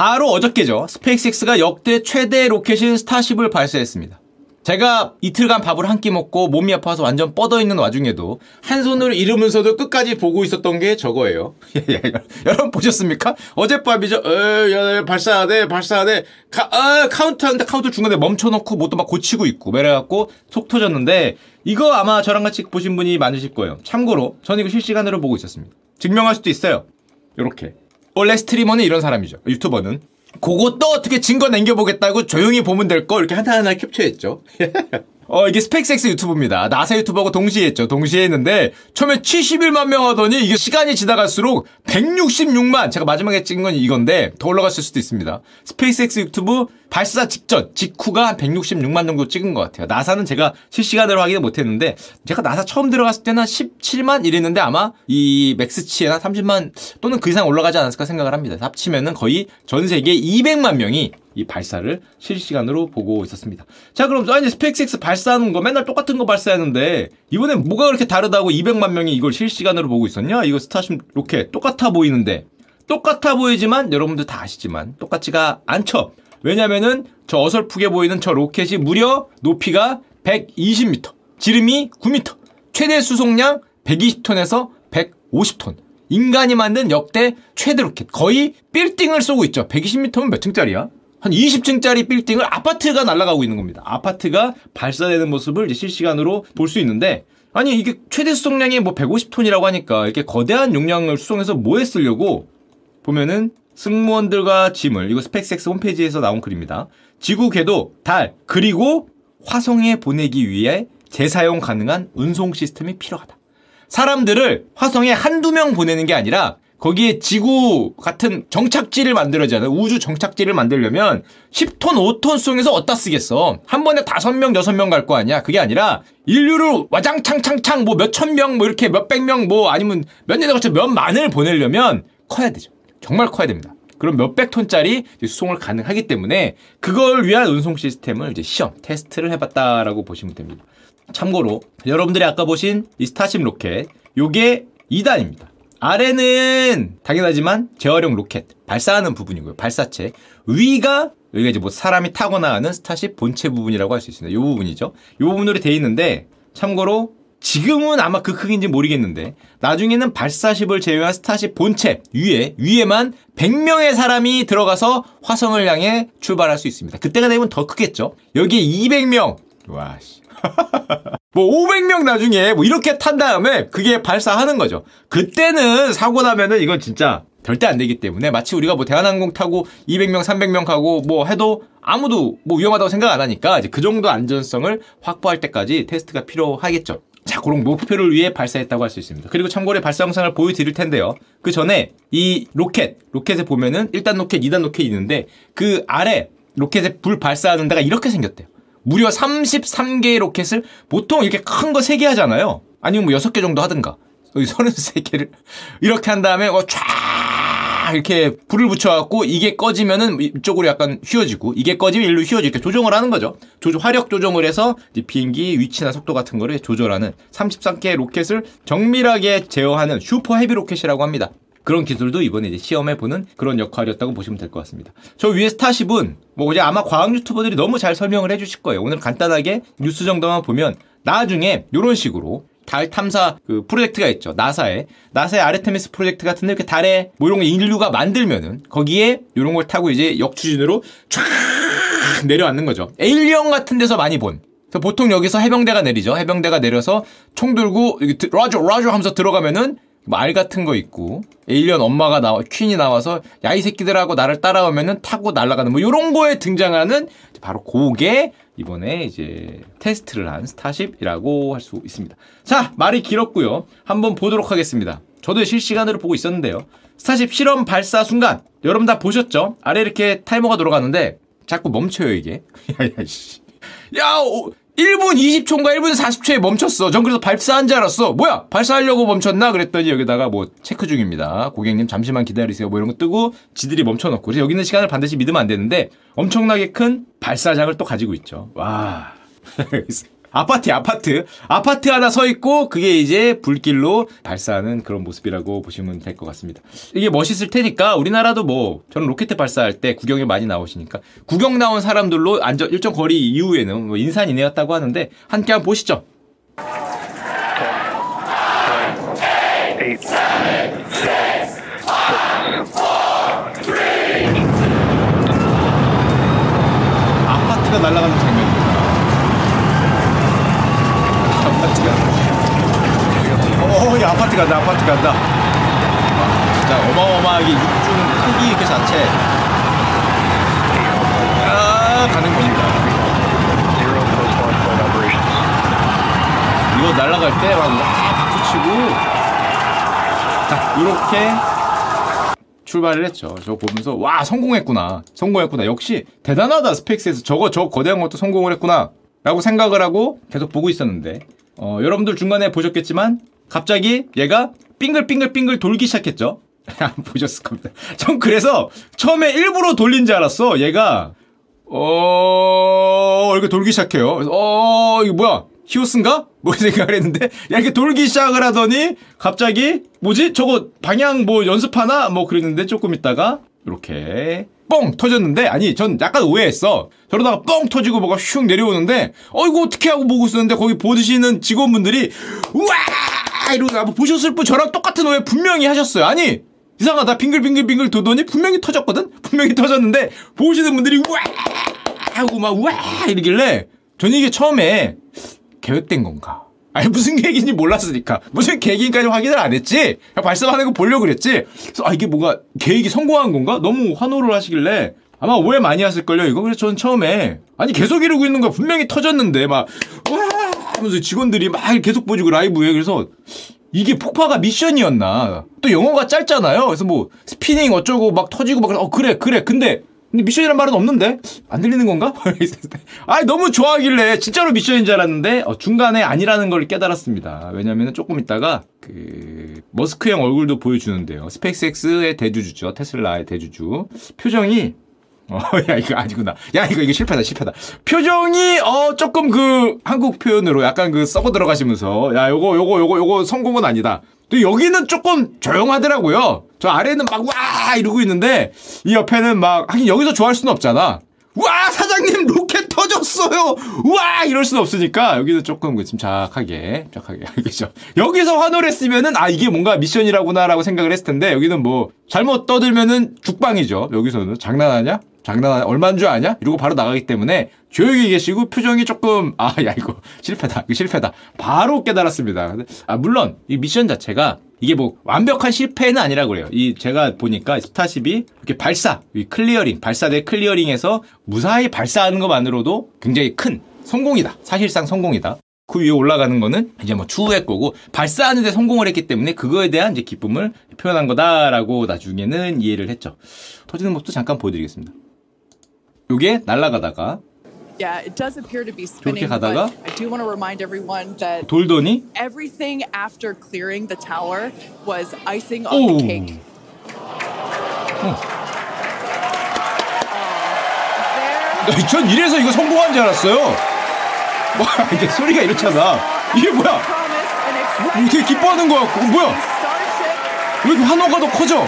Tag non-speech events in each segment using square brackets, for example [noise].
바로 어저께죠. 스페이스X가 역대 최대 로켓인 스타쉽을 발사했습니다. 제가 이틀간 밥을 한 끼 먹고 몸이 아파서 완전 뻗어 있는 와중에도 한 손으로 이러면서도 끝까지 보고 있었던 게 저거예요. [laughs] 여러분 보셨습니까? 어젯밤이죠. 어, 야, 발사하대. 카, 아, 카운트 하는데 카운트 중간에 멈춰놓고 뭐또막 고치고 있고. 그래갖고 속 터졌는데 이거 아마 저랑 같이 보신 분이 많으실 거예요. 참고로 저는 이거 실시간으로 보고 있었습니다. 증명할 수도 있어요. 요렇게. 원래 스트리머는 이런 사람이죠. 유튜버는. 그것도 어떻게 증거 남겨보겠다고 조용히 보면 될 거 이렇게 하나하나 캡처했죠. [laughs] 어, 이게 스펙섹스 유튜브입니다. 나사 유튜브하고 동시에 했죠. 동시에 했는데, 처음에 71만 명 하더니, 이게 시간이 지나갈수록 166만! 제가 마지막에 찍은 건 이건데, 더 올라갔을 수도 있습니다. 스페이스X 유튜브 발사 직전, 직후가 한 166만 정도 찍은 것 같아요. 나사는 제가 실시간으로 확인을 못 했는데, 제가 나사 처음 들어갔을 때는 한 17만 이랬는데, 아마 이 max치에나 30만 또는 그 이상 올라가지 않았을까 생각을 합니다. 합치면은 거의 전 세계 200만 명이 이 발사를 실시간으로 보고 있었습니다. 자, 그럼 아니 스페이스X 발사하는 거 맨날 똑같은 거 발사하는데 이번엔 뭐가 그렇게 다르다고 200만 명이 이걸 실시간으로 보고 있었냐? 이거 스타쉽 로켓 똑같아 보이는데 똑같아 보이지만 여러분들 다 아시지만 똑같지가 않죠. 왜냐면은 저 어설프게 보이는 저 로켓이 무려 높이가 120m, 지름이 9m, 최대 수송량 120톤에서 150톤. 인간이 만든 역대 최대 로켓. 거의 빌딩을 쏘고 있죠. 120m면 몇 층짜리야? 한 20층짜리 빌딩을 아파트가 날아가고 있는 겁니다. 아파트가 발사되는 모습을 이제 실시간으로 볼 수 있는데 아니 이게 최대 수송량이 뭐 150톤이라고 하니까 이렇게 거대한 용량을 수송해서 뭐에 쓰려고 보면은 승무원들과 짐을 이거 스펙섹스 홈페이지에서 나온 글입니다. 지구 궤도, 달 그리고 화성에 보내기 위해 재사용 가능한 운송 시스템이 필요하다. 사람들을 화성에 한두 명 보내는 게 아니라 거기에 지구 같은 정착지를 만들어야잖아요. 우주 정착지를 만들려면 10톤, 5톤 수송해서 어디다 쓰겠어? 한 번에 5명, 6명 갈 거 아니야? 그게 아니라 인류를 와장창창창 뭐 몇천 명, 뭐 이렇게 몇백 명, 뭐 아니면 몇 년에 걸쳐 몇 만을 보내려면 커야 되죠. 정말 커야 됩니다. 그럼 몇백 톤짜리 수송을 가능하기 때문에 그걸 위한 운송 시스템을 이제 시험, 테스트를 해봤다라고 보시면 됩니다. 참고로 여러분들이 아까 보신 이 스타쉽 로켓, 요게 2단입니다. 아래는 당연하지만 재활용 로켓 발사하는 부분이고요. 발사체 위가 여기가 이제 뭐 사람이 타고 나가는 스타쉽 본체 부분이라고 할 수 있습니다. 이 부분이죠. 이 부분으로 돼 있는데 참고로 지금은 아마 그 크기인지 모르겠는데 나중에는 발사쉽을 제외한 스타쉽 본체 위에 위에만 100명의 사람이 들어가서 화성을 향해 출발할 수 있습니다. 그때가 되면 더 크겠죠. 여기에 200명 와 씨. [laughs] 뭐 500명 나중에 뭐 이렇게 탄 다음에 그게 발사하는 거죠. 그때는 사고 나면은 이건 진짜 절대 안 되기 때문에 마치 우리가 뭐 대한항공 타고 200명, 300명 가고 뭐 해도 아무도 뭐 위험하다고 생각 안 하니까 이제 그 정도 안전성을 확보할 때까지 테스트가 필요하겠죠. 자, 그런 목표를 위해 발사했다고 할 수 있습니다. 그리고 참고로 발사 영상을 보여드릴 텐데요. 그 전에 이 로켓, 로켓에 보면은 1단 로켓, 2단 로켓이 있는데 그 아래 로켓에 불 발사하는 데가 이렇게 생겼대요. 무려 33개의 로켓을 보통 이렇게 큰 거 3개 하잖아요. 아니면 뭐 6개 정도 하든가. 33개를 이렇게 한 다음에 어, 쫙 이렇게 불을 붙여갖고 이게 꺼지면은 이쪽으로 약간 휘어지고 이게 꺼지면 일로 휘어지고 이렇게 조정을 하는 거죠. 조정, 화력 조정을 해서 비행기 위치나 속도 같은 거를 조절하는 33개의 로켓을 정밀하게 제어하는 슈퍼 헤비 로켓이라고 합니다. 그런 기술도 이번에 이제 시험해 보는 그런 역할이었다고 보시면 될 것 같습니다. 저 위에 스타쉽은 뭐 이제 아마 과학 유튜버들이 너무 잘 설명을 해주실 거예요. 오늘 간단하게 뉴스 정도만 보면 나중에 이런 식으로 달 탐사 그 프로젝트가 있죠. 나사에 나사의 아르테미스 프로젝트 같은데 이렇게 달에 뭐 이런 거 인류가 만들면은 거기에 이런 걸 타고 이제 역추진으로 쫙 내려앉는 거죠. 에일리언 같은 데서 많이 본. 보통 여기서 해병대가 내리죠. 해병대가 내려서 총 들고 roger roger 하면서 들어가면은 말 같은 거 있고 에일리언 엄마가 나와 퀸이 나와서 야 이 새끼들하고 나를 따라오면은 타고 날아가는 뭐 요런 거에 등장하는 바로 그게 이번에 이제 테스트를 한 스타쉽이라고 할 수 있습니다. 자 말이 길었고요. 한번 보도록 하겠습니다. 저도 실시간으로 보고 있었는데요. 스타쉽 실험 발사 순간 여러분 다 보셨죠? 아래 이렇게 타이머가 돌아가는데 자꾸 멈춰요 이게. [laughs] 야야 씨. 야 1분 20초인가 1분 40초에 멈췄어. 전 그래서 발사한 줄 알았어. 뭐야? 발사하려고 멈췄나? 그랬더니 여기다가 뭐 체크 중입니다. 고객님 잠시만 기다리세요. 뭐 이런 거 뜨고 지들이 멈춰놓고. 그래서 여기 있는 시간을 반드시 믿으면 안 되는데 엄청나게 큰 발사장을 또 가지고 있죠. 와. [laughs] 아파트, 아파트. 아파트 하나 서 있고, 그게 이제 불길로 발사하는 그런 모습이라고 보시면 될 것 같습니다. 이게 멋있을 테니까, 우리나라도 뭐, 저는 로켓 발사할 때 구경에 많이 나오시니까, 구경 나온 사람들로 안전, 일정 거리 이후에는 뭐 인산인해였다고 하는데, 함께 한번 보시죠. 아파트가 날아가는 장면 아파트가. 오, 야, 아파트 간다, 아파트 간다. 와, 진짜 어마어마하게 육중 크기 그 자체. 아, 가는 겁니다. 이거 날아갈 때막 와, 박수 치고. 자, 이렇게 출발을 했죠. 저 보면서 와 성공했구나, 성공했구나. 역시 대단하다 스페이스X 저거 저 거대한 것도 성공을 했구나. 라고 생각을 하고 계속 보고 있었는데 어, 여러분들 중간에 보셨겠지만 갑자기 얘가 빙글빙글빙글 돌기 시작했죠. [laughs] 안 보셨을 겁니다. 전 그래서 처음에 일부러 돌린 줄 알았어. 얘가 어 이렇게 돌기 시작해요. 어 이거 뭐야? 히오스인가? 뭐 생각을 했는데 야 이렇게 돌기 시작을 하더니 갑자기 뭐지? 저거 방향 뭐 연습하나? 뭐 그랬는데 조금 있다가 이렇게 뻥 터졌는데 아니 전 약간 오해했어. 저러다가 뻥 터지고 뭐가 슉 내려오는데 어 이거 어떻게 하고 보고 있었는데 거기 보시는 직원분들이 우와 이러고 아, 뭐 보셨을 분 저랑 똑같은 오해 분명히 하셨어요. 아니 이상하다 빙글빙글빙글 도더니 분명히 터졌거든? 분명히 터졌는데 보시는 분들이 우와 하고 막 우와 이러길래 저는 이게 처음에 계획된 건가? 아니 무슨 계획인지 몰랐으니까. 무슨 계획인까지 확인을 안 했지? 발사하는 거 보려고 그랬지? 그래서 아 이게 뭔가 계획이 성공한 건가? 너무 환호를 하시길래. 아마 오해 많이 하실걸요 이거? 그래서 저는 처음에. 아니 계속 이러고 있는 거 분명히 터졌는데 막 와! 하면서 직원들이 막 계속 보여주고 라이브에. 그래서 이게 폭파가 미션이었나? 또 영어가 짧잖아요. 그래서 뭐 스피닝 어쩌고 막 터지고 막 어 그래 그래. 근데 근데 미션이란 말은 없는데 안 들리는 건가? [laughs] 아 너무 좋아하길래 진짜로 미션인 줄 알았는데 어, 중간에 아니라는 걸 깨달았습니다. 왜냐면은 조금 있다가 그 머스크 형 얼굴도 보여주는데요. 스페이스X의 대주주죠. 테슬라의 대주주 표정이 어, [laughs] 야, 이거 아니구나. 야, 이거, 이거 실패다, 실패다. 표정이, 어, 조금 그, 한국 표현으로 약간 그 썩어 들어가시면서, 야, 요거, 요거, 요거, 요거 성공은 아니다. 또 여기는 조금 조용하더라고요. 저 아래는 막, 와! 이러고 있는데, 이 옆에는 막, 하긴 여기서 좋아할 수는 없잖아. 와! 사장님, 로켓 터졌어요! 와! 이럴 수는 없으니까, 여기는 조금 그 침착하게, 침착하게, [laughs] 알겠죠? 여기서 환호를 했으면은, 아, 이게 뭔가 미션이라구나라고 생각을 했을 텐데, 여기는 뭐, 잘못 떠들면은 죽방이죠. 여기서는. 장난하냐? 장난 얼마인 줄 아냐? 이러고 바로 나가기 때문에 조용히 계시고 표정이 조금 아 야 이거 실패다 이거 실패다 바로 깨달았습니다. 아 물론 이 미션 자체가 이게 뭐 완벽한 실패는 아니라 그래요. 이 제가 보니까 스타쉽이 이렇게 발사, 이 clearing, 발사대 clearing에서 무사히 발사하는 것만으로도 굉장히 큰 성공이다. 사실상 성공이다. 그 위에 올라가는 거는 이제 뭐 추후의 거고 발사하는데 성공을 했기 때문에 그거에 대한 이제 기쁨을 표현한 거다라고 나중에는 이해를 했죠. 터지는 모습도 잠깐 보여드리겠습니다. 요게 날아가다가 Yeah, it does appear to be spinning, 저렇게 가다가 but I do want to remind everyone that 돌더니 everything after clearing the tower was icing on 오. the cake. There 나전 이래서 이거 성공한 줄 알았어요. 와 이게 소리가 이렇잖아. 이게 뭐야? 뭐 되게 기뻐하는 거 같고 뭐야? 왜 이렇게 환호가 더 커져?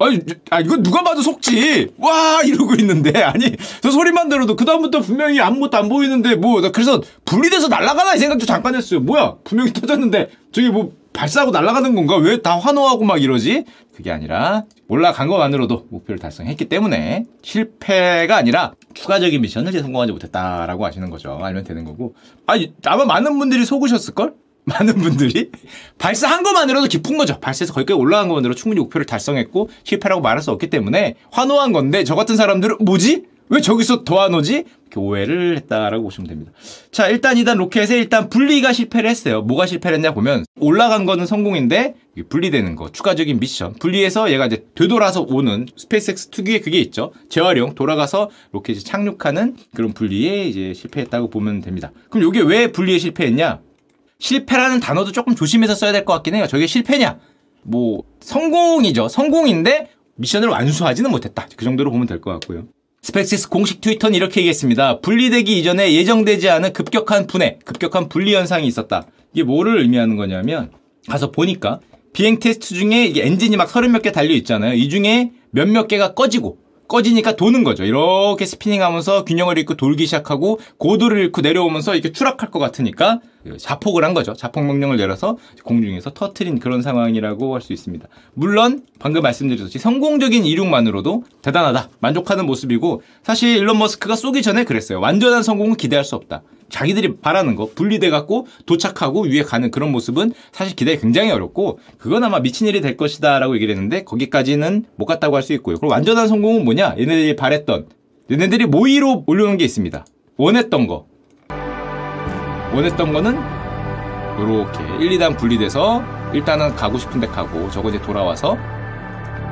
아니, 아, 이거 누가 봐도 속지. 와, 이러고 있는데. [laughs] 아니, 저 소리만 들어도 그다음부터 분명히 아무것도 안 보이는데, 뭐, 나 그래서 분리돼서 날아가나 이 생각도 잠깐 했어요. 뭐야, 분명히 터졌는데, 저기 뭐, 발사하고 날아가는 건가? 왜 다 환호하고 막 이러지? 그게 아니라, 올라간 것만으로도 목표를 달성했기 때문에, 실패가 아니라, 추가적인 미션을 이제 성공하지 못했다라고 하시는 거죠. 알면 되는 거고. 아니, 아마 많은 분들이 속으셨을걸? 많은 분들이 발사한 것만으로도 기쁜 거죠. 발사해서 거기까지 올라간 것만으로 충분히 목표를 달성했고 실패라고 말할 수 없기 때문에 환호한 건데 저 같은 사람들은 뭐지? 왜 저기서 더안 오지? 오해를 했다라고 보시면 됩니다. 자, 일단 2단 로켓에 일단 분리가 실패를 했어요. 뭐가 실패를 했냐 보면 올라간 거는 성공인데 분리되는 거, 추가적인 미션. 분리해서 얘가 이제 되돌아서 오는 스페이스X 특유의 그게 있죠. 재활용, 돌아가서 로켓이 착륙하는 그런 분리에 이제 실패했다고 보면 됩니다. 그럼 이게 왜 분리에 실패했냐? 실패라는 단어도 조금 조심해서 써야 될 것 같긴 해요. 저게 실패냐? 뭐 성공이죠. 성공인데 미션을 완수하지는 못했다. 그 정도로 보면 될 것 같고요. 스페이스X 공식 트위터는 이렇게 얘기했습니다. 분리되기 이전에 예정되지 않은 급격한 분해, 급격한 분리 현상이 있었다. 이게 뭐를 의미하는 거냐면 가서 보니까 비행 테스트 중에 이게 엔진이 막 서른 몇 개 달려 있잖아요. 이 중에 몇몇 개가 꺼지고 꺼지니까 도는 거죠. 이렇게 spinning하면서 균형을 잃고 돌기 시작하고 고도를 잃고 내려오면서 이렇게 추락할 것 같으니까 자폭을 한 거죠. 자폭 명령을 내려서 공중에서 터트린 그런 상황이라고 할 수 있습니다. 물론 방금 말씀드렸듯이 성공적인 이륙만으로도 대단하다. 만족하는 모습이고 사실 일론 머스크가 쏘기 전에 그랬어요. 완전한 성공은 기대할 수 없다. 자기들이 바라는 거 분리돼 갖고 도착하고 위에 가는 그런 모습은 사실 기대가 굉장히 어렵고 그건 아마 미친 일이 될 것이다라고 얘기를 했는데 거기까지는 못 갔다고 할 수 있고요. 그리고 완전한 성공은 뭐냐? 얘네들이 바랬던 얘네들이 모의로 올려놓은 게 있습니다. 원했던 거 원했던 거는 요렇게 1, 2단 분리돼서 일단은 가고 싶은 데 가고 저거 이제 돌아와서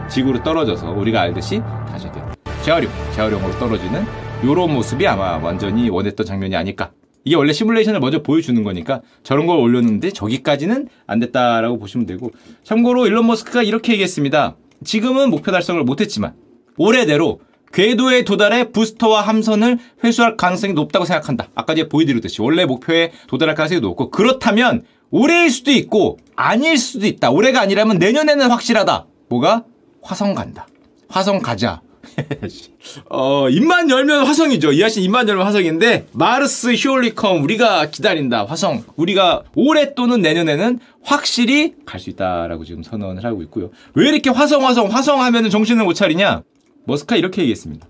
지구로 떨어져서 우리가 알듯이 다시 이렇게 재활용, 재활용으로 떨어지는 요런 모습이 아마 완전히 원했던 장면이 아닐까. 이게 원래 시뮬레이션을 먼저 보여주는 거니까 저런 걸 올렸는데 저기까지는 안 됐다라고 보시면 되고 참고로 일론 머스크가 이렇게 얘기했습니다. 지금은 목표 달성을 못했지만 올해대로 궤도에 도달해 부스터와 함선을 회수할 가능성이 높다고 생각한다. 아까 제가 보여드렸듯이 원래 목표에 도달할 가능성이 높고 그렇다면 올해일 수도 있고 아닐 수도 있다. 올해가 아니라면 내년에는 확실하다. 뭐가? 화성 간다. 화성 가자. [laughs] 어, 입만 열면 화성이죠. 이하신 입만 열면 화성인데, 마르스 휴올리컴, 우리가 기다린다. 화성. 우리가 올해 또는 내년에는 확실히 갈 수 있다라고 지금 선언을 하고 있고요. 왜 이렇게 화성, 화성, 화성 하면은 정신을 못 차리냐? 머스크가 이렇게 얘기했습니다.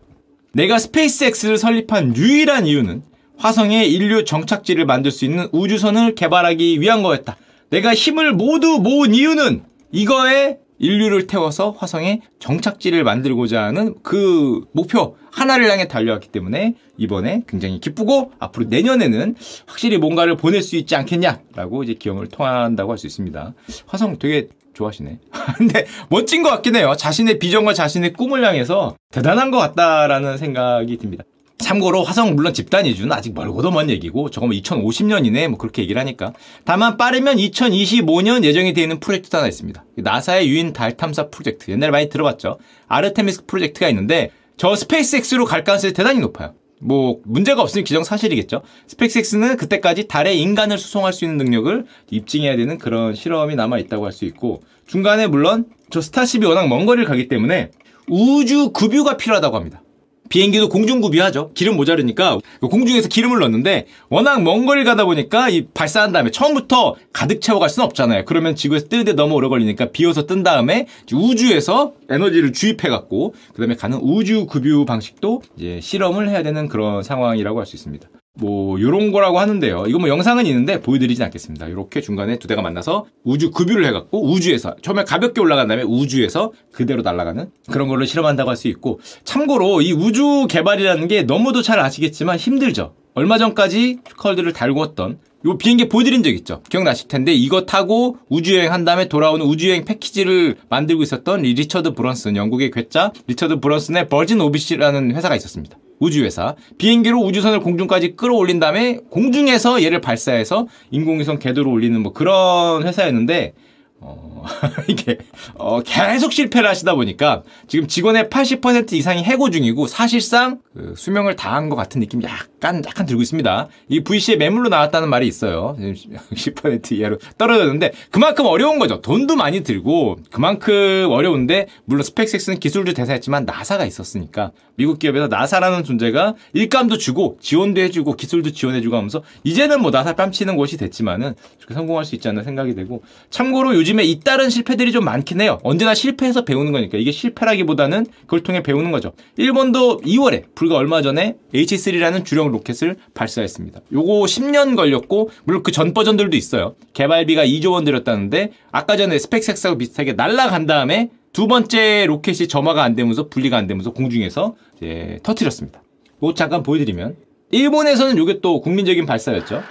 내가 스페이스X를 설립한 유일한 이유는 화성에 인류 정착지를 만들 수 있는 우주선을 개발하기 위한 거였다. 내가 힘을 모두 모은 이유는 이거에 인류를 태워서 화성에 정착지를 만들고자 하는 그 목표 하나를 향해 달려왔기 때문에 이번에 굉장히 기쁘고 앞으로 내년에는 확실히 뭔가를 보낼 수 있지 않겠냐라고 이제 기염을 토한다고 할 수 있습니다. 화성 되게 좋아하시네. [laughs] 근데 멋진 것 같긴 해요. 자신의 비전과 자신의 꿈을 향해서 대단한 것 같다라는 생각이 듭니다. 참고로 화성 물론 집단 이주는 아직 멀고도 먼 얘기고 저거 뭐 2050년이네 뭐 그렇게 얘기를 하니까 다만 빠르면 2025년 예정이 되어 있는 프로젝트도 하나 있습니다. 나사의 유인 달 탐사 프로젝트 옛날에 많이 들어봤죠. 아르테미스 프로젝트가 있는데 저 스페이스X로 갈 가능성이 대단히 높아요. 뭐 문제가 없으니 기정 사실이겠죠. 스페이스X는 그때까지 달에 인간을 수송할 수 있는 능력을 입증해야 되는 그런 실험이 남아 있다고 할 수 있고 중간에 물론 저 스타쉽이 워낙 먼 거리를 가기 때문에 우주 급유가 필요하다고 합니다. 비행기도 공중급유하죠. 기름 모자르니까 공중에서 기름을 넣는데 워낙 먼 거리를 가다 보니까 이 발사한 다음에 처음부터 가득 채워갈 수는 없잖아요. 그러면 지구에서 뜨는데 너무 오래 걸리니까 비워서 뜬 다음에 우주에서 에너지를 주입해 갖고 그다음에 가는 우주 급유 방식도 이제 실험을 해야 되는 그런 상황이라고 할 수 있습니다. 뭐 요런 거라고 하는데요. 이거 뭐 영상은 있는데 보여드리진 않겠습니다. 이렇게 중간에 두 대가 만나서 우주 급유를 해갖고 우주에서 처음에 가볍게 올라간 다음에 우주에서 그대로 날아가는 그런 걸로 실험한다고 할 수 있고 참고로 이 우주 개발이라는 게 너무도 잘 아시겠지만 힘들죠. 얼마 전까지 슈카월드를 달궜던 요 비행기 보여드린 적 있죠. 기억나실 텐데 이거 타고 우주여행 한 다음에 돌아오는 우주여행 패키지를 만들고 있었던 이 리처드 브랜슨 영국의 괴짜 리처드 브랜슨의 버진 오빗이라는 회사가 있었습니다. 우주회사 비행기로 우주선을 공중까지 끌어올린 다음에 공중에서 얘를 발사해서 인공위성 궤도로 올리는 뭐 그런 회사였는데 어, [laughs] 이게, 어, 계속 실패를 하시다 보니까 지금 직원의 80% 이상이 해고 중이고 사실상 그 수명을 다한 것 같은 느낌이 약간, 약간 들고 있습니다. 이 VC에 매물로 나왔다는 말이 있어요. 10% [laughs] 이하로 떨어졌는데 그만큼 어려운 거죠. 돈도 많이 들고 그만큼 어려운데 물론 스페이스X는 기술도 대단했지만 나사가 있었으니까 미국 기업에서 나사라는 존재가 일감도 주고 지원도 해주고 기술도 지원해주고 하면서 이제는 뭐 나사 뺨치는 곳이 됐지만은 그렇게 성공할 수 있지 않나 생각이 되고 참고로 요즘에 잇따른 실패들이 좀 많긴 해요. 언제나 실패해서 배우는 거니까 이게 실패라기보다는 그걸 통해 배우는 거죠. 일본도 2월에 불과 얼마 전에 H3라는 주력 로켓을 발사했습니다. 요거 10년 걸렸고 물론 그 전 버전들도 있어요. 개발비가 2조 원 들였다는데 아까 전에 스펙섹스하고 비슷하게 날아간 다음에 두 번째 로켓이 점화가 안 되면서 분리가 안 되면서 공중에서 이제 터트렸습니다. 이거 잠깐 보여드리면 일본에서는 이게 또 국민적인 발사였죠.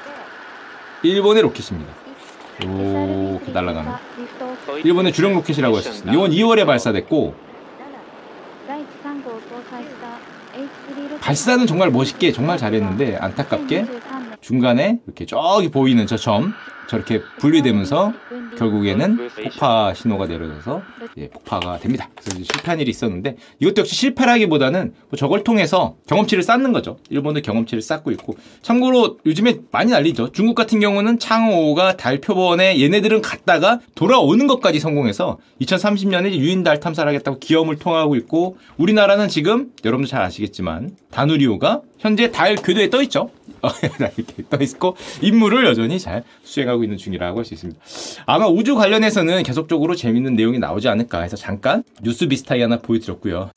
일본의 로켓입니다. 이렇게 날아가는 일본의 주력 로켓이라고 했습니다. 이건 2월에 발사됐고 발사는 정말 멋있게 정말 잘했는데 안타깝게 중간에 이렇게 저기 보이는 저 점 저렇게 분리되면서 결국에는 폭파 신호가 내려져서 예, 폭파가 됩니다. 그래서 실패한 일이 있었는데 이것도 역시 실패라기보다는 뭐 저걸 통해서 경험치를 쌓는 거죠. 일본도 경험치를 쌓고 있고 참고로 요즘에 많이 난리죠. 중국 같은 경우는 창어가 달 표본에 얘네들은 갔다가 돌아오는 것까지 성공해서 2030년에 유인 달 탐사를 하겠다고 기염을 통하고 있고 우리나라는 지금 여러분도 잘 아시겠지만 다누리호가 현재 달 궤도에 떠 있죠. 이렇게 떠 있고 임무를 여전히 잘 수행하고 있는 중이라고 할 수 있습니다. 아마 우주 관련해서는 계속적으로 재밌는 내용이 나오지 않을까 해서 잠깐 뉴스 비스타이 하나 보여드렸고요.